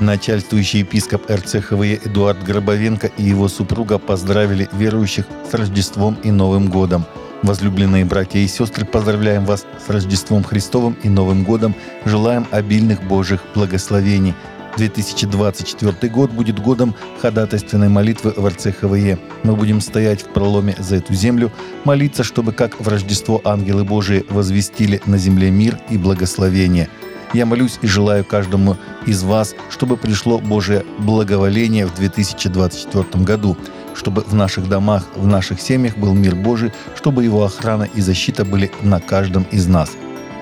Начальствующий епископ РЦХВЕ Эдуард Гробовенко и его супруга поздравили верующих с Рождеством и Новым годом. Возлюбленные братья и сестры, поздравляем вас с Рождеством Христовым и Новым годом. Желаем обильных Божьих благословений. 2024 год будет годом ходатайственной молитвы в РЦХВЕ. Мы будем стоять в проломе за эту землю, молиться, чтобы как в Рождество ангелы Божии возвестили на земле мир и благословение – я молюсь и желаю каждому из вас, чтобы пришло Божье благоволение в 2024 году, чтобы в наших домах, в наших семьях был мир Божий, чтобы его охрана и защита были на каждом из нас.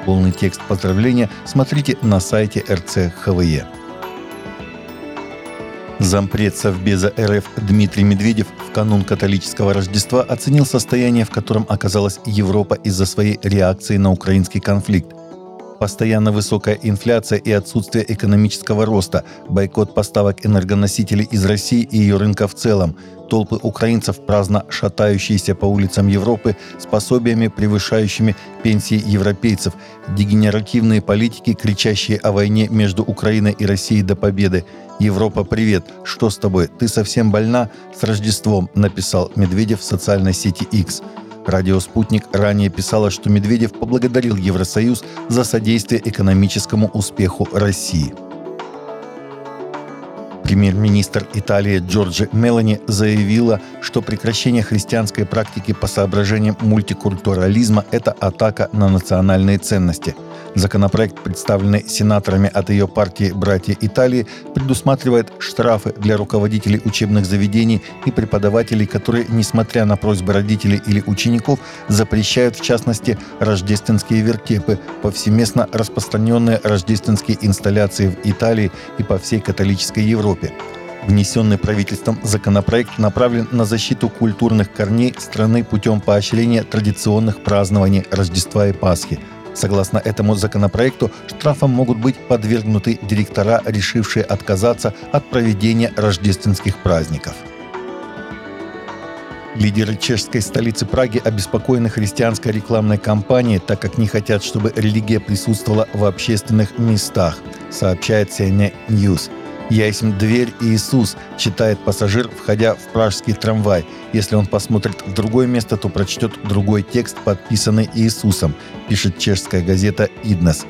Полный текст поздравления смотрите на сайте РЦХВЕ. Зампред Совбеза РФ Дмитрий Медведев в канун католического Рождества оценил состояние, в котором оказалась Европа из-за своей реакции на украинский конфликт – Постоянно высокая инфляция и отсутствие экономического роста, бойкот поставок энергоносителей из России и ее рынка в целом, толпы украинцев, праздно шатающиеся по улицам Европы с пособиями, превышающими пенсии европейцев, дегенеративные политики, кричащие о войне между Украиной и Россией до победы. «Европа, привет! Что с тобой? Ты совсем больна? С Рождеством!» написал Медведев в социальной сети X. Радио «Спутник» ранее писало, что Медведев поблагодарил Евросоюз за содействие экономическому успеху России. Премьер-министр Италии Джорджи Мелани заявила, что прекращение христианской практики по соображениям мультикультурализма – это атака на национальные ценности – Законопроект, представленный сенаторами от ее партии «Братья Италии», предусматривает штрафы для руководителей учебных заведений и преподавателей, которые, несмотря на просьбы родителей или учеников, запрещают, в частности, рождественские вертепы, повсеместно распространенные рождественские инсталляции в Италии и по всей католической Европе. Внесенный правительством законопроект направлен на защиту культурных корней страны путем поощрения традиционных празднований Рождества и Пасхи – Согласно этому законопроекту, штрафом могут быть подвергнуты директора, решившие отказаться от проведения рождественских праздников. Лидеры чешской столицы Праги обеспокоены христианской рекламной кампанией, так как не хотят, чтобы религия присутствовала в общественных местах, сообщает CNN News. «Я есть дверь Иисус», читает пассажир, входя в пражский трамвай. Если он посмотрит в другое место, то прочтет другой текст, подписанный Иисусом, пишет чешская газета «Иднес».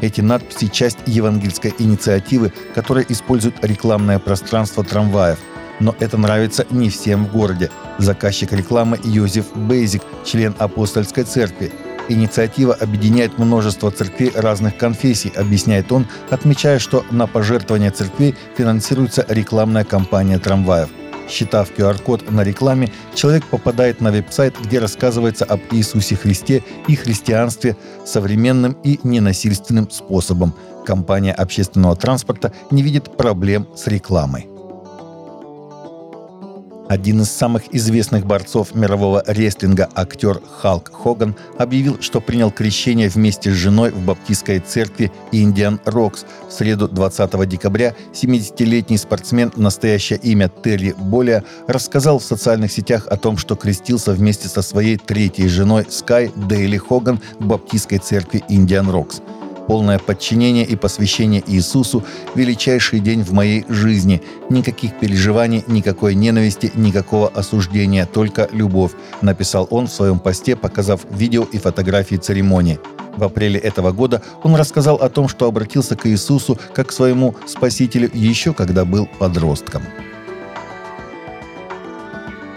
Эти надписи – часть евангельской инициативы, которая использует рекламное пространство трамваев. Но это нравится не всем в городе. Заказчик рекламы Йозеф Бейзик, член апостольской церкви. Инициатива объединяет множество церквей разных конфессий, объясняет он, отмечая, что на пожертвования церквей финансируется рекламная кампания трамваев. Считав QR-код на рекламе, человек попадает на веб-сайт, где рассказывается об Иисусе Христе и христианстве современным и ненасильственным способом. Компания общественного транспорта не видит проблем с рекламой. Один из самых известных борцов мирового рестлинга, актер Халк Хоган, объявил, что принял крещение вместе с женой в баптистской церкви Индиан Рокс. В среду 20 декабря 70-летний спортсмен, настоящее имя Терри Болия, рассказал в социальных сетях о том, что крестился вместе со своей третьей женой Скай Дейли Хоган в баптистской церкви Индиан Рокс полное подчинение и посвящение Иисусу – величайший день в моей жизни. Никаких переживаний, никакой ненависти, никакого осуждения, только любовь», – написал он в своем посте, показав видео и фотографии церемонии. В апреле этого года он рассказал о том, что обратился к Иисусу как к своему Спасителю еще когда был подростком.